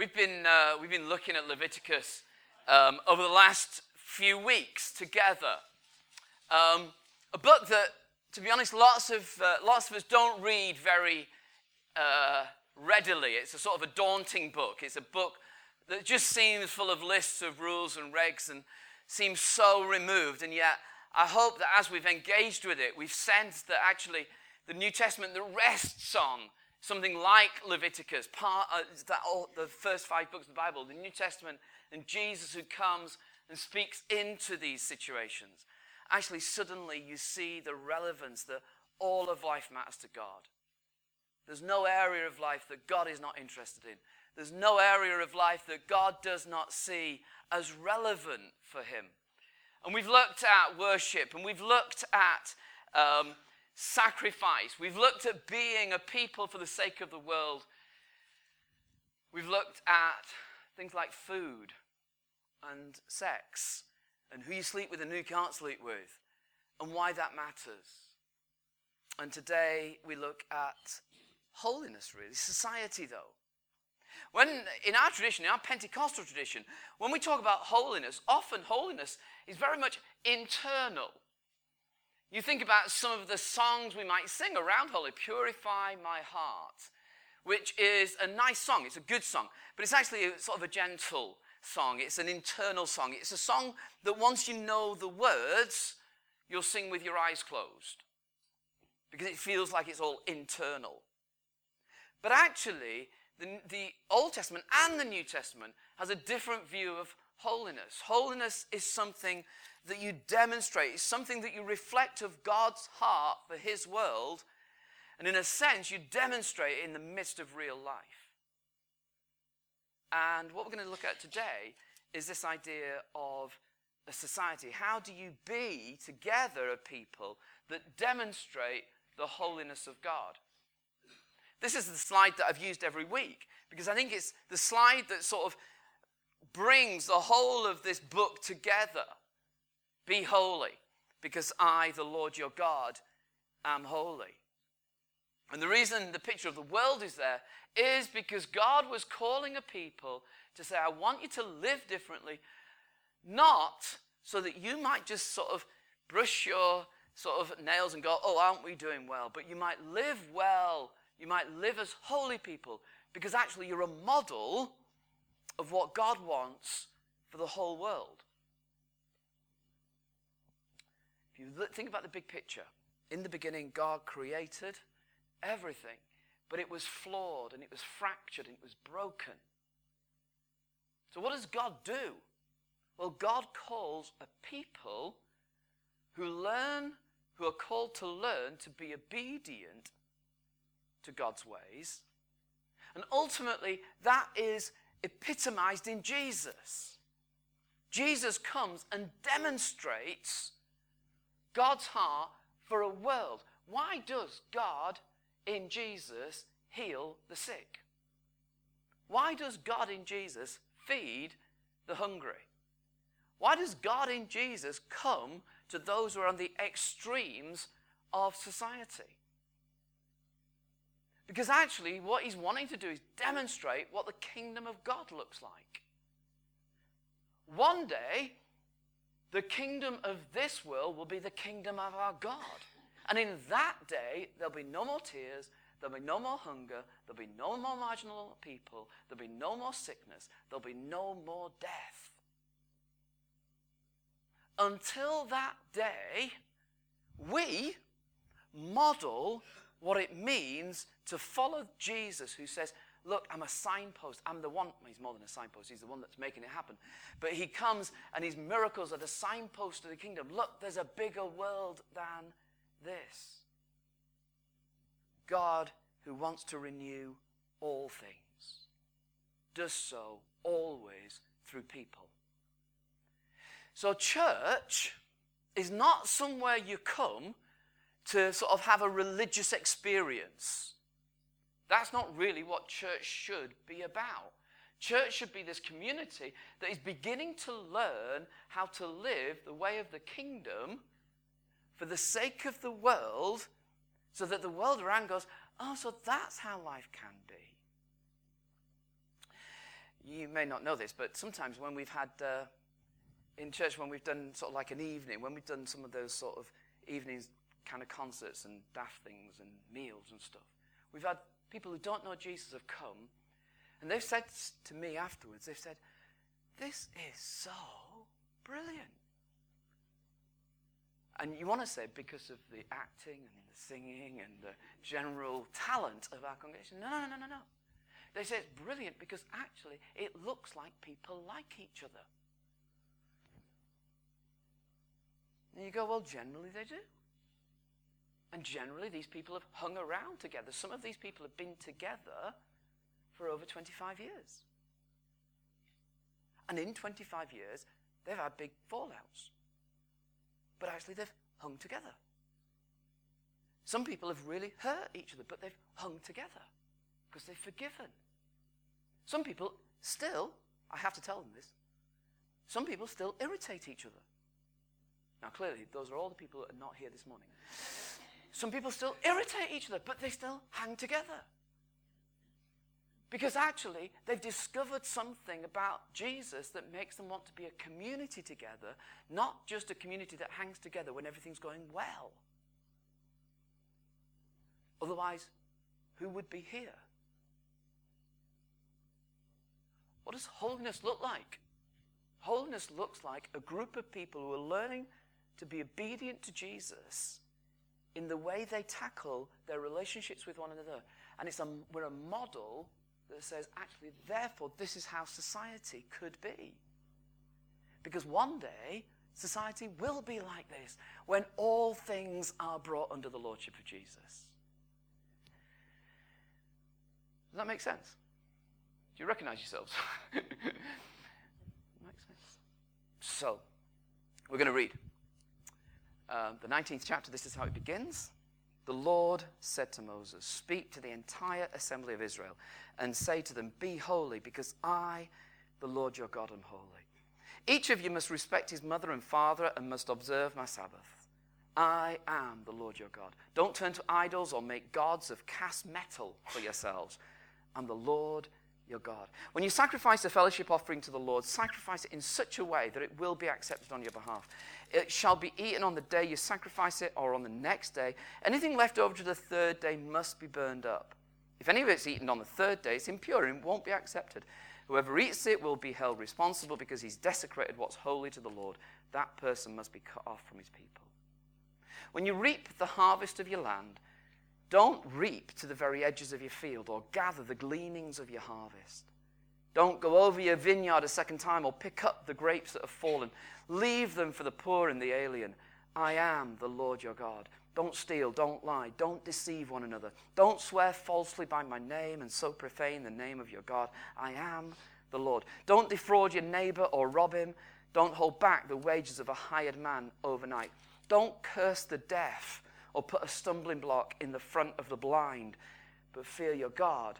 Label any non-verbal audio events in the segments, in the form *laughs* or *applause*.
We've been, uh, we've been looking at Leviticus um, over the last few weeks together. Um, a book that, to be honest, lots of, uh, lots of us don't read very uh, readily. It's a sort of a daunting book. It's a book that just seems full of lists of rules and regs and seems so removed. And yet, I hope that as we've engaged with it, we've sensed that actually the New Testament that rests on something like Leviticus, part, that, all, the first five books of the Bible, the New Testament, and Jesus who comes and speaks into these situations. Actually, suddenly you see the relevance that all of life matters to God. There's no area of life that God is not interested in. There's no area of life that God does not see as relevant for Him. And we've looked at worship and we've looked at um, sacrifice. We've looked at being a people for the sake of the world. We've looked at things like food and sex and who you sleep with and who you can't sleep with and why that matters. And today we look at holiness, really. Society, though. When in our tradition, in our Pentecostal tradition, when we talk about holiness, often holiness is very much internal. You think about some of the songs we might sing around holy, Purify My Heart, which is a nice song. It's a good song, but it's actually a, sort of a gentle song. It's an internal song. It's a song that once you know the words, you'll sing with your eyes closed because it feels like it's all internal. But actually, the, the Old Testament and the New Testament has a different view of holiness. Holiness is something that you demonstrate, it's something that you reflect of God's heart for His world, and in a sense, you demonstrate it in the midst of real life. And what we're going to look at today is this idea of a society. How do you be together a people that demonstrate the holiness of God? This is the slide that I've used every week because I think it's the slide that sort of brings the whole of this book together. Be holy, because I, the Lord your God, am holy. And the reason the picture of the world is there is because God was calling a people to say, I want you to live differently, not so that you might just sort of brush your sort of nails and go, oh, aren't we doing well? But you might live well you might live as holy people because actually you're a model of what God wants for the whole world. You think about the big picture, in the beginning, God created everything, but it was flawed and it was fractured and it was broken. So, what does God do? Well, God calls a people who learn, who are called to learn to be obedient to God's ways. And ultimately, that is epitomized in Jesus. Jesus comes and demonstrates God's heart for a world. Why does God in Jesus heal the sick? Why does God in Jesus feed the hungry? Why does God in Jesus come to those who are on the extremes of society? Because actually, what he's wanting to do is demonstrate what the kingdom of God looks like. One day, the kingdom of this world will be the kingdom of our God. And in that day, there'll be no more tears, there'll be no more hunger, there'll be no more marginal people, there'll be no more sickness, there'll be no more death. Until that day, we model what it means to follow Jesus, who says, Look, I'm a signpost. I'm the one. He's more than a signpost. He's the one that's making it happen. But he comes and his miracles are the signpost of the kingdom. Look, there's a bigger world than this. God, who wants to renew all things, does so always through people. So, church is not somewhere you come to sort of have a religious experience. That's not really what church should be about. Church should be this community that is beginning to learn how to live the way of the kingdom for the sake of the world, so that the world around goes, oh, so that's how life can be. You may not know this, but sometimes when we've had uh, in church, when we've done sort of like an evening, when we've done some of those sort of evenings kind of concerts and daft things and meals and stuff, we've had people who don't know Jesus have come, and they've said to me afterwards, they've said, This is so brilliant. And you want to say because of the acting and the singing and the general talent of our congregation. No, no, no, no, no. They say it's brilliant because actually it looks like people like each other. And you go, well, generally they do. And generally these people have hung around together. Some of these people have been together for over 25 years. And in 25 years, they've had big fallouts. But actually, they've hung together. Some people have really hurt each other, but they've hung together because they've forgiven. Some people still, I have to tell them this, some people still irritate each other. Now, clearly, those are all the people that are not here this morning. Some people still irritate each other, but they still hang together. Because actually, they've discovered something about Jesus that makes them want to be a community together, not just a community that hangs together when everything's going well. Otherwise, who would be here? What does holiness look like? Holiness looks like a group of people who are learning to be obedient to Jesus in the way they tackle their relationships with one another. And it's a, we're a model that says, actually, therefore, this is how society could be. Because one day, society will be like this when all things are brought under the lordship of Jesus. Does that make sense? Do you recognize yourselves? *laughs* Makes sense. So, we're going to read uh, the 19th chapter. This is how it begins. The Lord said to Moses, Speak to the entire assembly of Israel and say to them, Be holy, because I, the Lord your God, am holy. Each of you must respect his mother and father and must observe my Sabbath. I am the Lord your God. Don't turn to idols or make gods of cast metal for yourselves. I'm the Lord your God. When you sacrifice a fellowship offering to the Lord, sacrifice it in such a way that it will be accepted on your behalf. It shall be eaten on the day you sacrifice it or on the next day. Anything left over to the third day must be burned up. If any of it's eaten on the third day, it's impure and won't be accepted. Whoever eats it will be held responsible because he's desecrated what's holy to the Lord. That person must be cut off from his people. When you reap the harvest of your land, don't reap to the very edges of your field or gather the gleanings of your harvest. Don't go over your vineyard a second time or pick up the grapes that have fallen. Leave them for the poor and the alien. I am the Lord your God. Don't steal, don't lie, don't deceive one another. Don't swear falsely by my name and so profane the name of your God. I am the Lord. Don't defraud your neighbor or rob him. Don't hold back the wages of a hired man overnight. Don't curse the deaf or put a stumbling block in the front of the blind, but fear your God.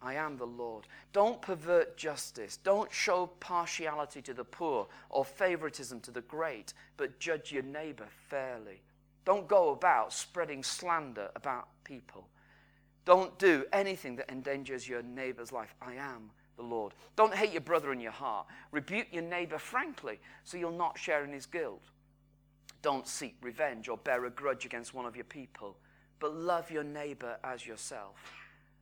I am the Lord. Don't pervert justice. Don't show partiality to the poor or favoritism to the great, but judge your neighbor fairly. Don't go about spreading slander about people. Don't do anything that endangers your neighbor's life. I am the Lord. Don't hate your brother in your heart. Rebuke your neighbor frankly so you'll not share in his guilt. Don't seek revenge or bear a grudge against one of your people, but love your neighbor as yourself.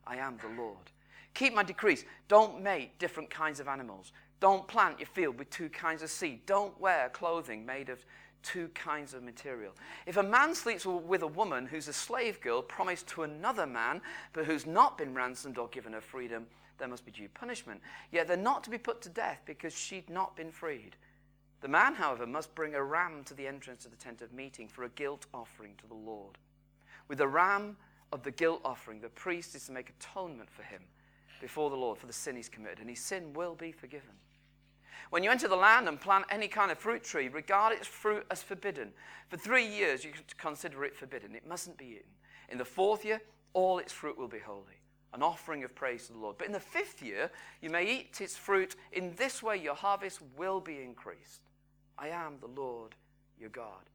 I am the Lord. Keep my decrees. Don't mate different kinds of animals. Don't plant your field with two kinds of seed. Don't wear clothing made of two kinds of material. If a man sleeps with a woman who's a slave girl promised to another man, but who's not been ransomed or given her freedom, there must be due punishment. Yet they're not to be put to death because she'd not been freed. The man, however, must bring a ram to the entrance of the tent of meeting for a guilt offering to the Lord. With the ram of the guilt offering, the priest is to make atonement for him before the Lord for the sin he's committed, and his sin will be forgiven. When you enter the land and plant any kind of fruit tree, regard its fruit as forbidden. For three years, you consider it forbidden. It mustn't be eaten. In the fourth year, all its fruit will be holy, an offering of praise to the Lord. But in the fifth year, you may eat its fruit. In this way, your harvest will be increased. I am the Lord your God.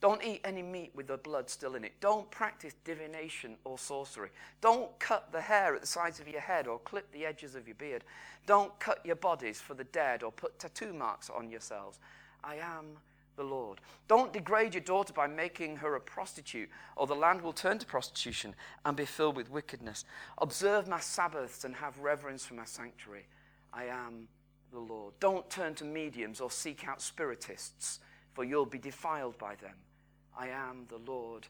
Don't eat any meat with the blood still in it. Don't practice divination or sorcery. Don't cut the hair at the sides of your head or clip the edges of your beard. Don't cut your bodies for the dead or put tattoo marks on yourselves. I am the Lord. Don't degrade your daughter by making her a prostitute, or the land will turn to prostitution and be filled with wickedness. Observe my Sabbaths and have reverence for my sanctuary. I am the Lord. Don't turn to mediums or seek out spiritists, for you'll be defiled by them. I am the Lord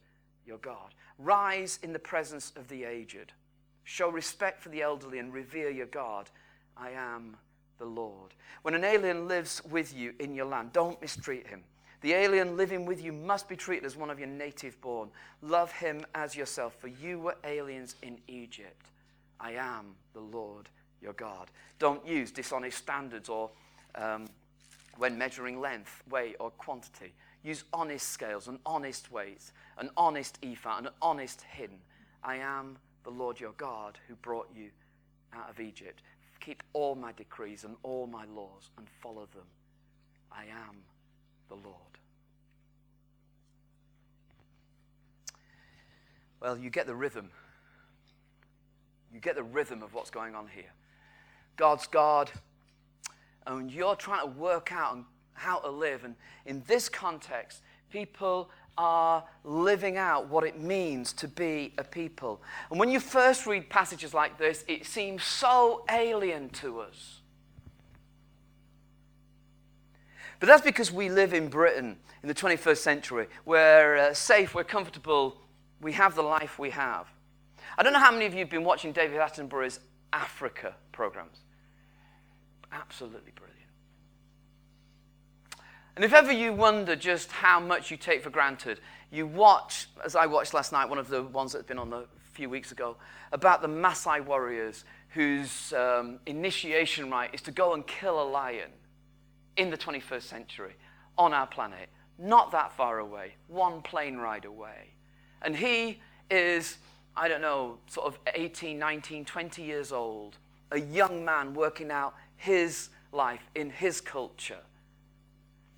your God. Rise in the presence of the aged. Show respect for the elderly and revere your God. I am the Lord. When an alien lives with you in your land, don't mistreat him. The alien living with you must be treated as one of your native born. Love him as yourself, for you were aliens in Egypt. I am the Lord your God. Don't use dishonest standards or um, when measuring length, weight, or quantity. Use honest scales and honest weights, an honest ephah and an honest hin. I am the Lord your God who brought you out of Egypt. Keep all my decrees and all my laws and follow them. I am the Lord. Well, you get the rhythm. You get the rhythm of what's going on here. God's God, and you're trying to work out how to live. And in this context, people are living out what it means to be a people. And when you first read passages like this, it seems so alien to us. But that's because we live in Britain in the 21st century. We're uh, safe, we're comfortable, we have the life we have. I don't know how many of you have been watching David Attenborough's Africa programs. Absolutely brilliant. And if ever you wonder just how much you take for granted, you watch, as I watched last night, one of the ones that's been on a few weeks ago, about the Maasai warriors whose um, initiation rite is to go and kill a lion in the 21st century on our planet, not that far away, one plane ride away. And he is, I don't know, sort of 18, 19, 20 years old, a young man working out his life in his culture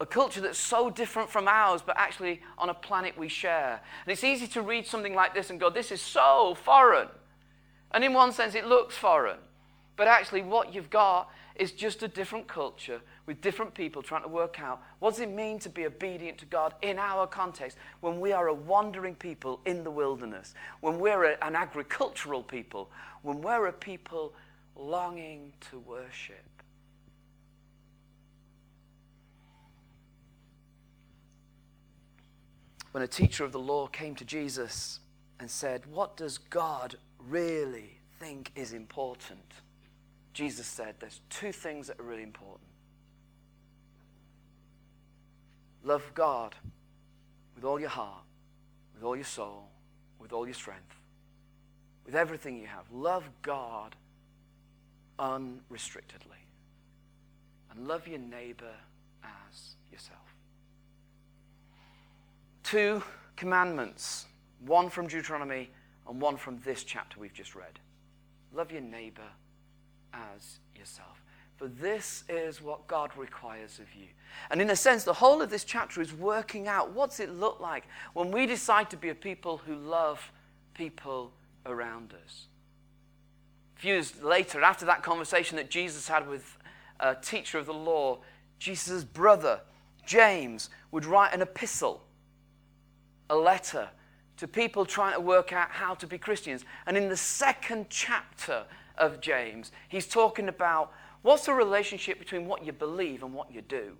a culture that's so different from ours, but actually on a planet we share. And it's easy to read something like this and go, this is so foreign. And in one sense, it looks foreign. But actually, what you've got is just a different culture with different people trying to work out what does it mean to be obedient to God in our context when we are a wandering people in the wilderness, when we're a, an agricultural people, when we're a people longing to worship. When a teacher of the law came to Jesus and said, What does God really think is important? Jesus said, There's two things that are really important. Love God with all your heart, with all your soul, with all your strength, with everything you have. Love God unrestrictedly. And love your neighbor as yourself two commandments one from Deuteronomy and one from this chapter we've just read. Love your neighbor as yourself. For this is what God requires of you. And in a sense, the whole of this chapter is working out what's it look like when we decide to be a people who love people around us. A few years later, after that conversation that Jesus had with a teacher of the law, Jesus' brother, James, would write an epistle a letter to people trying to work out how to be Christians. And in the second chapter of James, he's talking about what's the relationship between what you believe and what you do.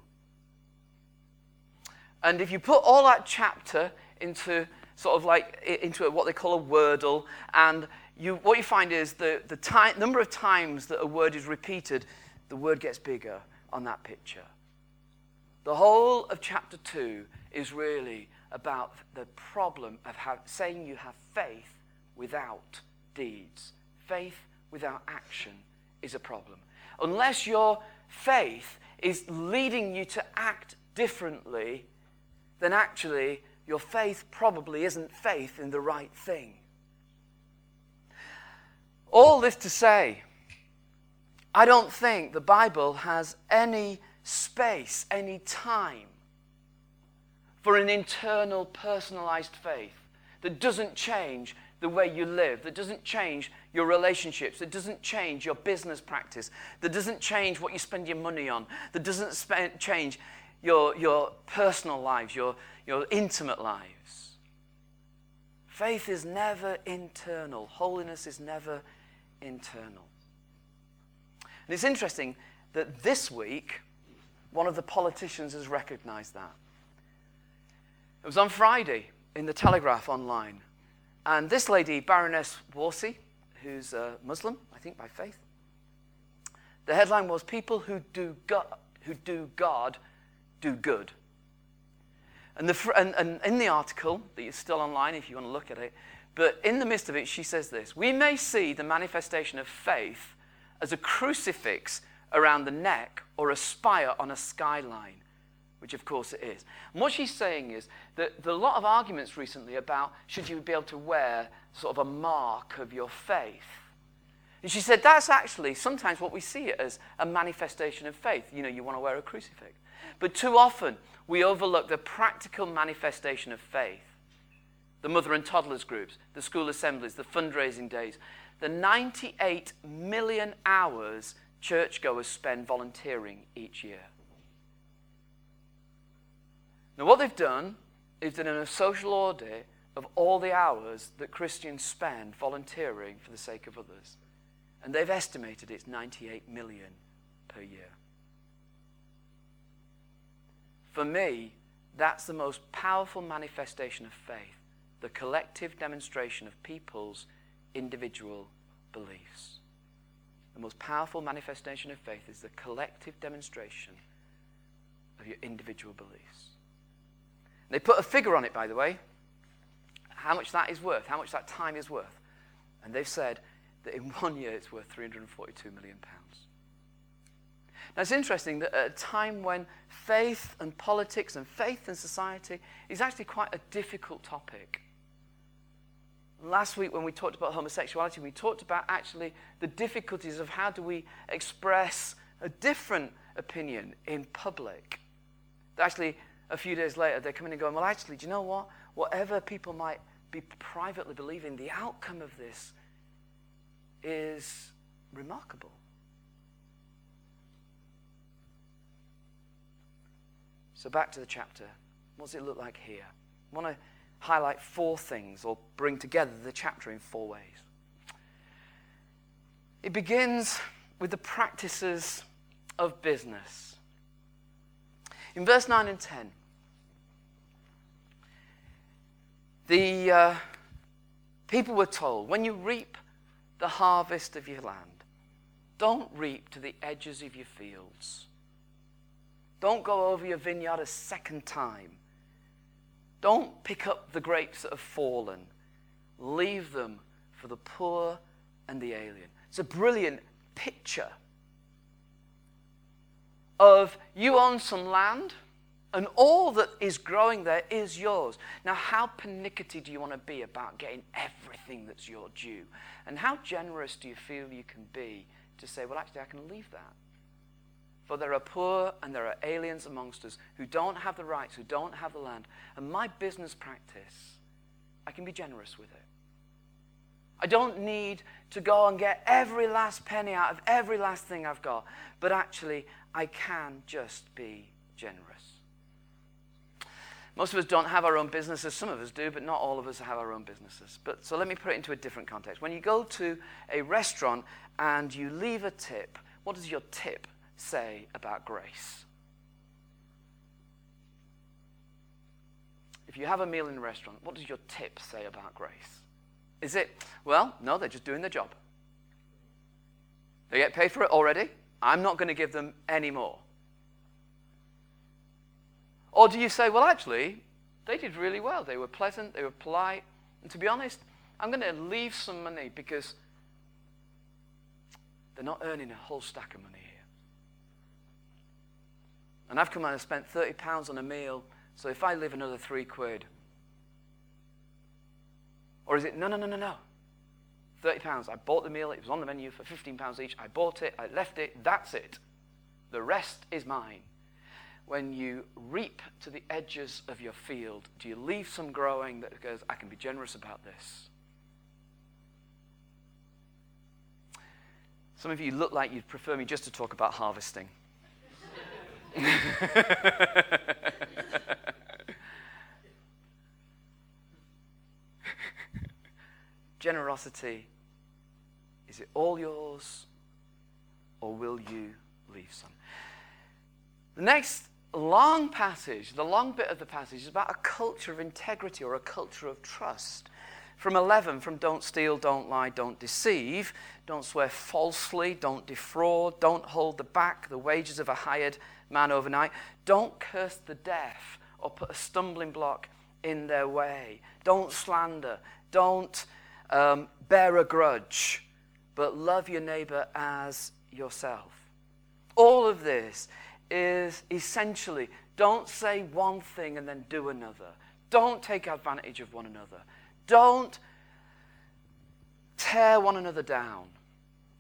And if you put all that chapter into sort of like into what they call a wordle, and you, what you find is the, the time, number of times that a word is repeated, the word gets bigger on that picture. The whole of chapter 2 is really about the problem of how, saying you have faith without deeds. Faith without action is a problem. Unless your faith is leading you to act differently, then actually your faith probably isn't faith in the right thing. All this to say, I don't think the Bible has any space, any time for an internal, personalized faith that doesn't change the way you live, that doesn't change your relationships, that doesn't change your business practice, that doesn't change what you spend your money on, that doesn't spend, change your, your personal lives, your, your intimate lives. Faith is never internal, holiness is never internal. And it's interesting that this week, one of the politicians has recognized that. It was on Friday in the Telegraph online. And this lady, Baroness Warsi, who's a Muslim, I think by faith, the headline was People who do God, who do, God do good. And, the, and, and in the article, that is still online if you want to look at it, but in the midst of it, she says this We may see the manifestation of faith as a crucifix around the neck or a spire on a skyline which of course it is. And what she's saying is that there are a lot of arguments recently about should you be able to wear sort of a mark of your faith. And she said that's actually sometimes what we see it as a manifestation of faith. You know, you want to wear a crucifix. But too often we overlook the practical manifestation of faith. The mother and toddlers groups, the school assemblies, the fundraising days, the 98 million hours churchgoers spend volunteering each year. Now, what they've done is done a social audit of all the hours that Christians spend volunteering for the sake of others. And they've estimated it's 98 million per year. For me, that's the most powerful manifestation of faith the collective demonstration of people's individual beliefs. The most powerful manifestation of faith is the collective demonstration of your individual beliefs. They put a figure on it, by the way, how much that is worth, how much that time is worth. And they've said that in *laughs* one year it's worth 342 million pounds. Now it's interesting that at a time when faith and politics and faith and society is actually quite a difficult topic. Last week when we talked about homosexuality, we talked about actually the difficulties of how do we express a different opinion in public. Actually, a few days later, they're coming and going, well, actually, do you know what? Whatever people might be privately believing, the outcome of this is remarkable. So, back to the chapter. What does it look like here? I want to highlight four things or bring together the chapter in four ways. It begins with the practices of business. In verse 9 and 10, the uh, people were told when you reap the harvest of your land, don't reap to the edges of your fields. Don't go over your vineyard a second time. Don't pick up the grapes that have fallen. Leave them for the poor and the alien. It's a brilliant picture of you own some land and all that is growing there is yours. Now, how pernickety do you want to be about getting everything that's your due? And how generous do you feel you can be to say, well, actually, I can leave that? For there are poor and there are aliens amongst us who don't have the rights, who don't have the land. And my business practice, I can be generous with it. I don't need to go and get every last penny out of every last thing I've got, but actually, I can just be generous. Most of us don't have our own businesses. Some of us do, but not all of us have our own businesses. But so let me put it into a different context. When you go to a restaurant and you leave a tip, what does your tip say about grace? If you have a meal in a restaurant, what does your tip say about grace? Is it, well, no, they're just doing their job. They get paid for it already. I'm not going to give them any more. Or do you say, well, actually, they did really well. They were pleasant, they were polite. And to be honest, I'm going to leave some money because they're not earning a whole stack of money here. And I've come out and spent £30 on a meal, so if I leave another three quid, or is it, no, no, no, no, no. £30. I bought the meal, it was on the menu for £15 each. I bought it, I left it, that's it. The rest is mine. when you reap to the edges of your field? Do you leave some growing that goes, I can be generous about this? Some of you look like you'd prefer me just to talk about harvesting. *laughs* Generosity is it all yours or will you leave some? The next long passage, the long bit of the passage, is about a culture of integrity or a culture of trust. From 11, from don't steal, don't lie, don't deceive, don't swear falsely, don't defraud, don't hold the back the wages of a hired man overnight, don't curse the deaf or put a stumbling block in their way, don't slander, don't um, bear a grudge, but love your neighbor as yourself. All of this is essentially don't say one thing and then do another. Don't take advantage of one another. Don't tear one another down,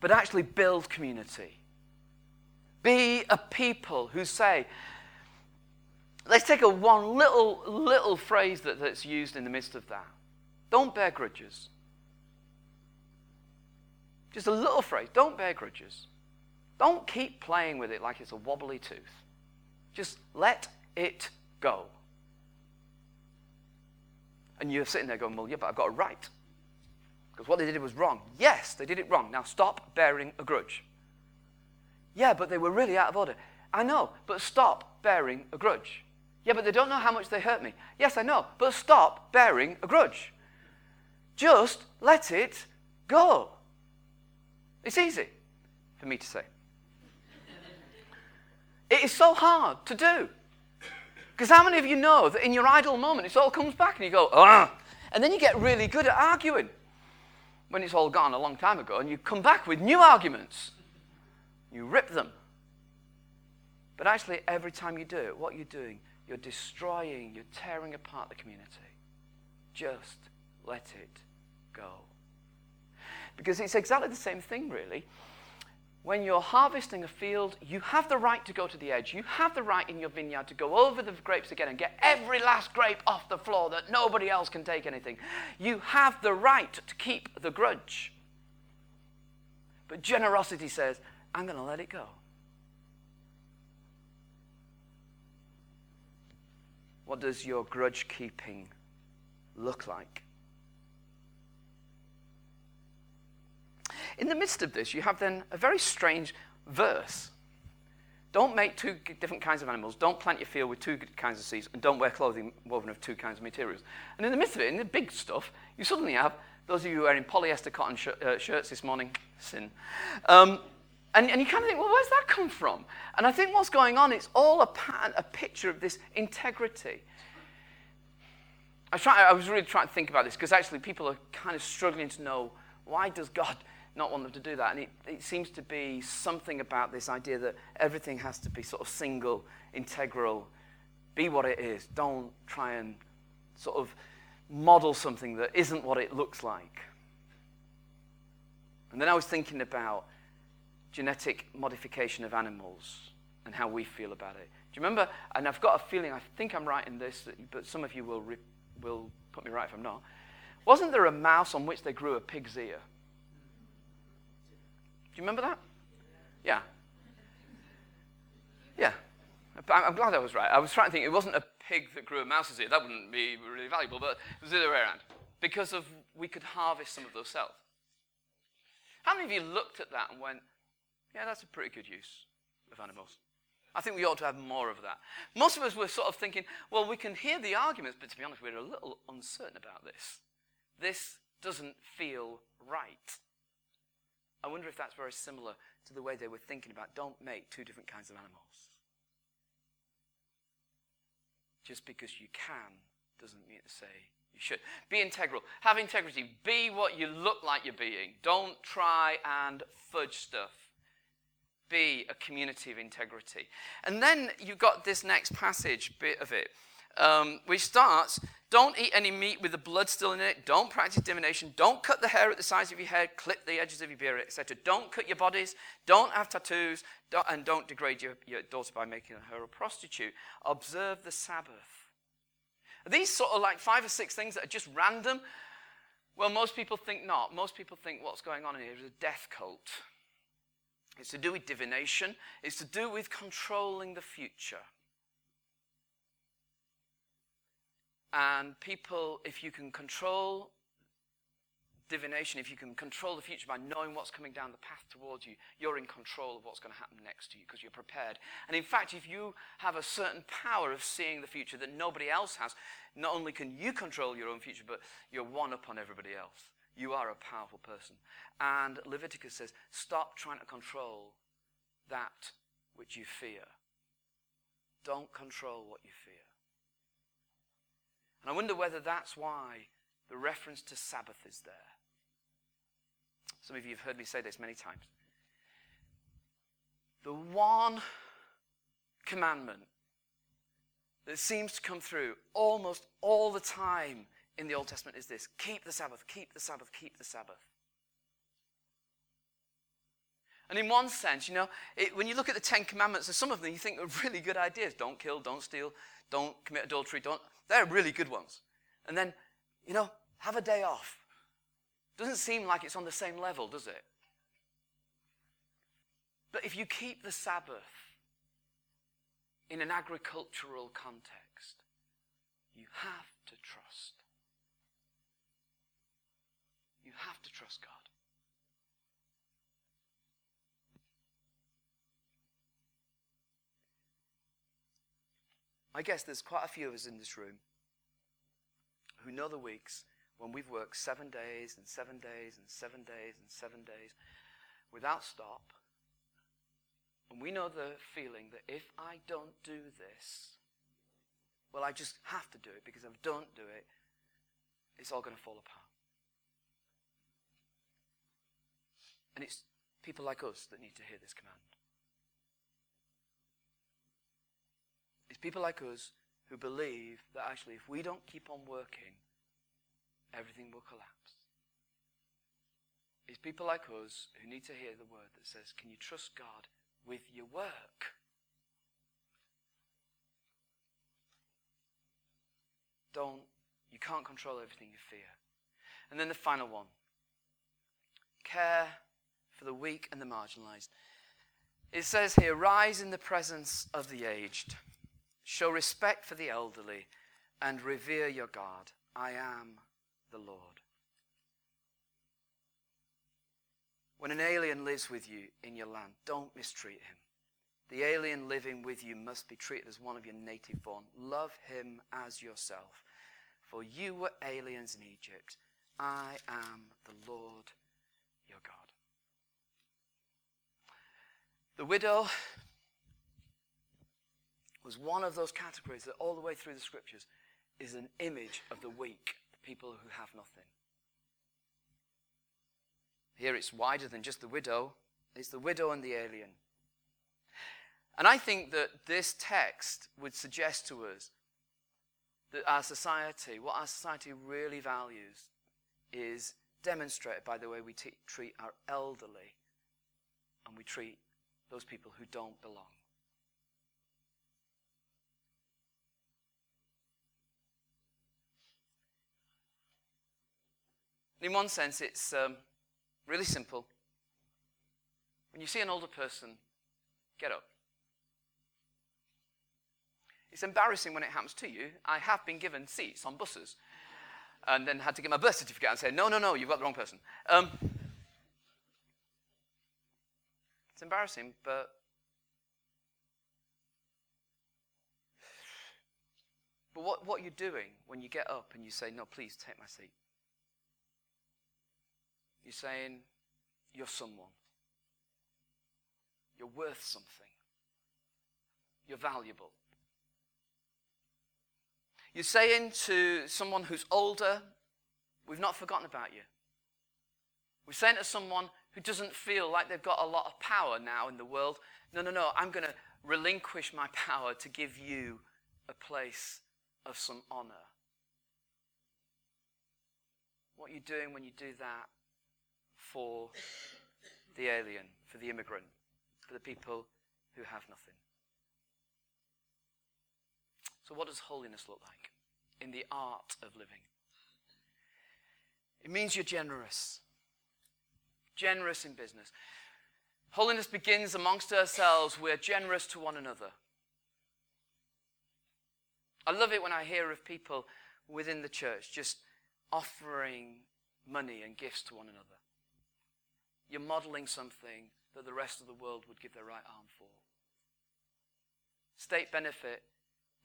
but actually build community. Be a people who say, let's take a one little, little phrase that, that's used in the midst of that. Don't bear grudges. Just a little phrase. Don't bear grudges. Don't keep playing with it like it's a wobbly tooth. Just let it go. And you're sitting there going, well, yeah, but I've got a right. Because what they did was wrong. Yes, they did it wrong. Now stop bearing a grudge. Yeah, but they were really out of order. I know, but stop bearing a grudge. Yeah, but they don't know how much they hurt me. Yes, I know, but stop bearing a grudge. Just let it go. It's easy for me to say. It is so hard to do. Because how many of you know that in your idle moment, it all comes back and you go, ah, and then you get really good at arguing when it's all gone a long time ago, and you come back with new arguments. You rip them. But actually, every time you do it, what you're doing, you're destroying, you're tearing apart the community. Just let it go. Because it's exactly the same thing, really when you're harvesting a field, you have the right to go to the edge. You have the right in your vineyard to go over the grapes again and get every last grape off the floor that nobody else can take anything. You have the right to keep the grudge. But generosity says, I'm going to let it go. What does your grudge keeping look like? In the midst of this, you have then a very strange verse. Don't make two different kinds of animals. Don't plant your field with two kinds of seeds. And don't wear clothing woven of two kinds of materials. And in the midst of it, in the big stuff, you suddenly have those of you wearing polyester cotton sh- uh, shirts this morning, sin. Um, and, and, you kind of think, well, where's that come from? And I think what's going on, it's all a pattern, a picture of this integrity. I trying, I was really trying to think about this because actually people are kind of struggling to know why does God not want them to do that. And it, it seems to be something about this idea that everything has to be sort of single, integral, be what it is. Don't try and sort of model something that isn't what it looks like. And then I was thinking about genetic modification of animals and how we feel about it. Do you remember? And I've got a feeling, I think I'm right in this, but some of you will, re- will put me right if I'm not. Wasn't there a mouse on which they grew a pig's ear? Do you remember that? Yeah. Yeah. I'm glad I was right. I was trying to think, it wasn't a pig that grew a mouse's ear. That wouldn't be really valuable, but it was the other way around. Because of we could harvest some of those cells. How many of you looked at that and went, yeah, that's a pretty good use of animals? I think we ought to have more of that. Most of us were sort of thinking, well, we can hear the arguments, but to be honest, we're a little uncertain about this. This doesn't feel right. I wonder if that's very similar to the way they were thinking about don't make two different kinds of animals. Just because you can doesn't mean to say you should. Be integral. Have integrity. Be what you look like you're being. Don't try and fudge stuff. Be a community of integrity. And then you've got this next passage bit of it. um, which starts Don't eat any meat with the blood still in it. Don't practice divination. Don't cut the hair at the sides of your head. Clip the edges of your beard, etc. Don't cut your bodies. Don't have tattoos. Don't, and don't degrade your, your daughter by making her a prostitute. Observe the Sabbath. These sort of like five or six things that are just random? Well, most people think not. Most people think what's going on here is a death cult. It's to do with divination, it's to do with controlling the future. And people, if you can control divination, if you can control the future by knowing what's coming down the path towards you, you're in control of what's going to happen next to you because you're prepared. And in fact, if you have a certain power of seeing the future that nobody else has, not only can you control your own future, but you're one up on everybody else. You are a powerful person. And Leviticus says, stop trying to control that which you fear. Don't control what you fear. And I wonder whether that's why the reference to Sabbath is there. Some of you have heard me say this many times. The one commandment that seems to come through almost all the time in the Old Testament is this keep the Sabbath, keep the Sabbath, keep the Sabbath. And in one sense, you know, it, when you look at the Ten Commandments, there's some of them you think are really good ideas. Don't kill, don't steal, don't commit adultery, don't. They're really good ones. And then, you know, have a day off. Doesn't seem like it's on the same level, does it? But if you keep the Sabbath in an agricultural context, you have to trust. You have to trust God. I guess there's quite a few of us in this room who know the weeks when we've worked seven days and seven days and seven days and seven days without stop. And we know the feeling that if I don't do this, well, I just have to do it because if I don't do it, it's all going to fall apart. And it's people like us that need to hear this command. It's people like us who believe that actually, if we don't keep on working, everything will collapse. It's people like us who need to hear the word that says, Can you trust God with your work? Don't, you can't control everything you fear. And then the final one care for the weak and the marginalized. It says here, rise in the presence of the aged. Show respect for the elderly and revere your God. I am the Lord. When an alien lives with you in your land, don't mistreat him. The alien living with you must be treated as one of your native born. Love him as yourself. For you were aliens in Egypt. I am the Lord your God. The widow was one of those categories that all the way through the scriptures is an image of the weak, the people who have nothing. Here it's wider than just the widow, it's the widow and the alien. And I think that this text would suggest to us that our society, what our society really values, is demonstrated by the way we t- treat our elderly and we treat those people who don't belong. In one sense, it's um, really simple. When you see an older person, get up. It's embarrassing when it happens to you. I have been given seats on buses and then had to get my birth certificate and say, no, no, no, you've got the wrong person. Um, it's embarrassing, but but what, what you're doing when you get up and you say, no, please take my seat. You're saying you're someone. You're worth something. You're valuable. You're saying to someone who's older, We've not forgotten about you. We're saying to someone who doesn't feel like they've got a lot of power now in the world, No, no, no, I'm going to relinquish my power to give you a place of some honor. What you're doing when you do that for the alien, for the immigrant, for the people who have nothing? So, what does holiness look like in the art of living? It means you're generous. Generous in business. Holiness begins amongst ourselves. We're generous to one another. I love it when I hear of people within the church just offering money and gifts to one another. You're modeling something that the rest of the world would give their right arm for. State benefit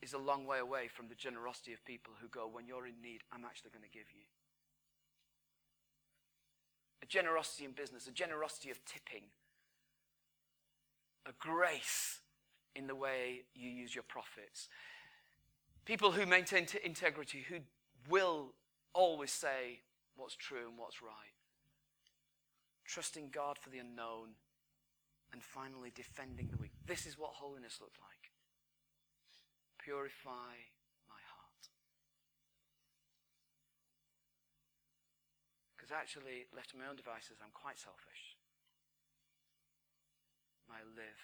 is a long way away from the generosity of people who go, when you're in need, I'm actually going to give you. A generosity in business, a generosity of tipping, a grace in the way you use your profits. People who maintain t- integrity, who will always say what's true and what's right. Trusting God for the unknown. And finally, defending the weak. This is what holiness looked like. Purify my heart. Because actually, left to my own devices, I'm quite selfish. I live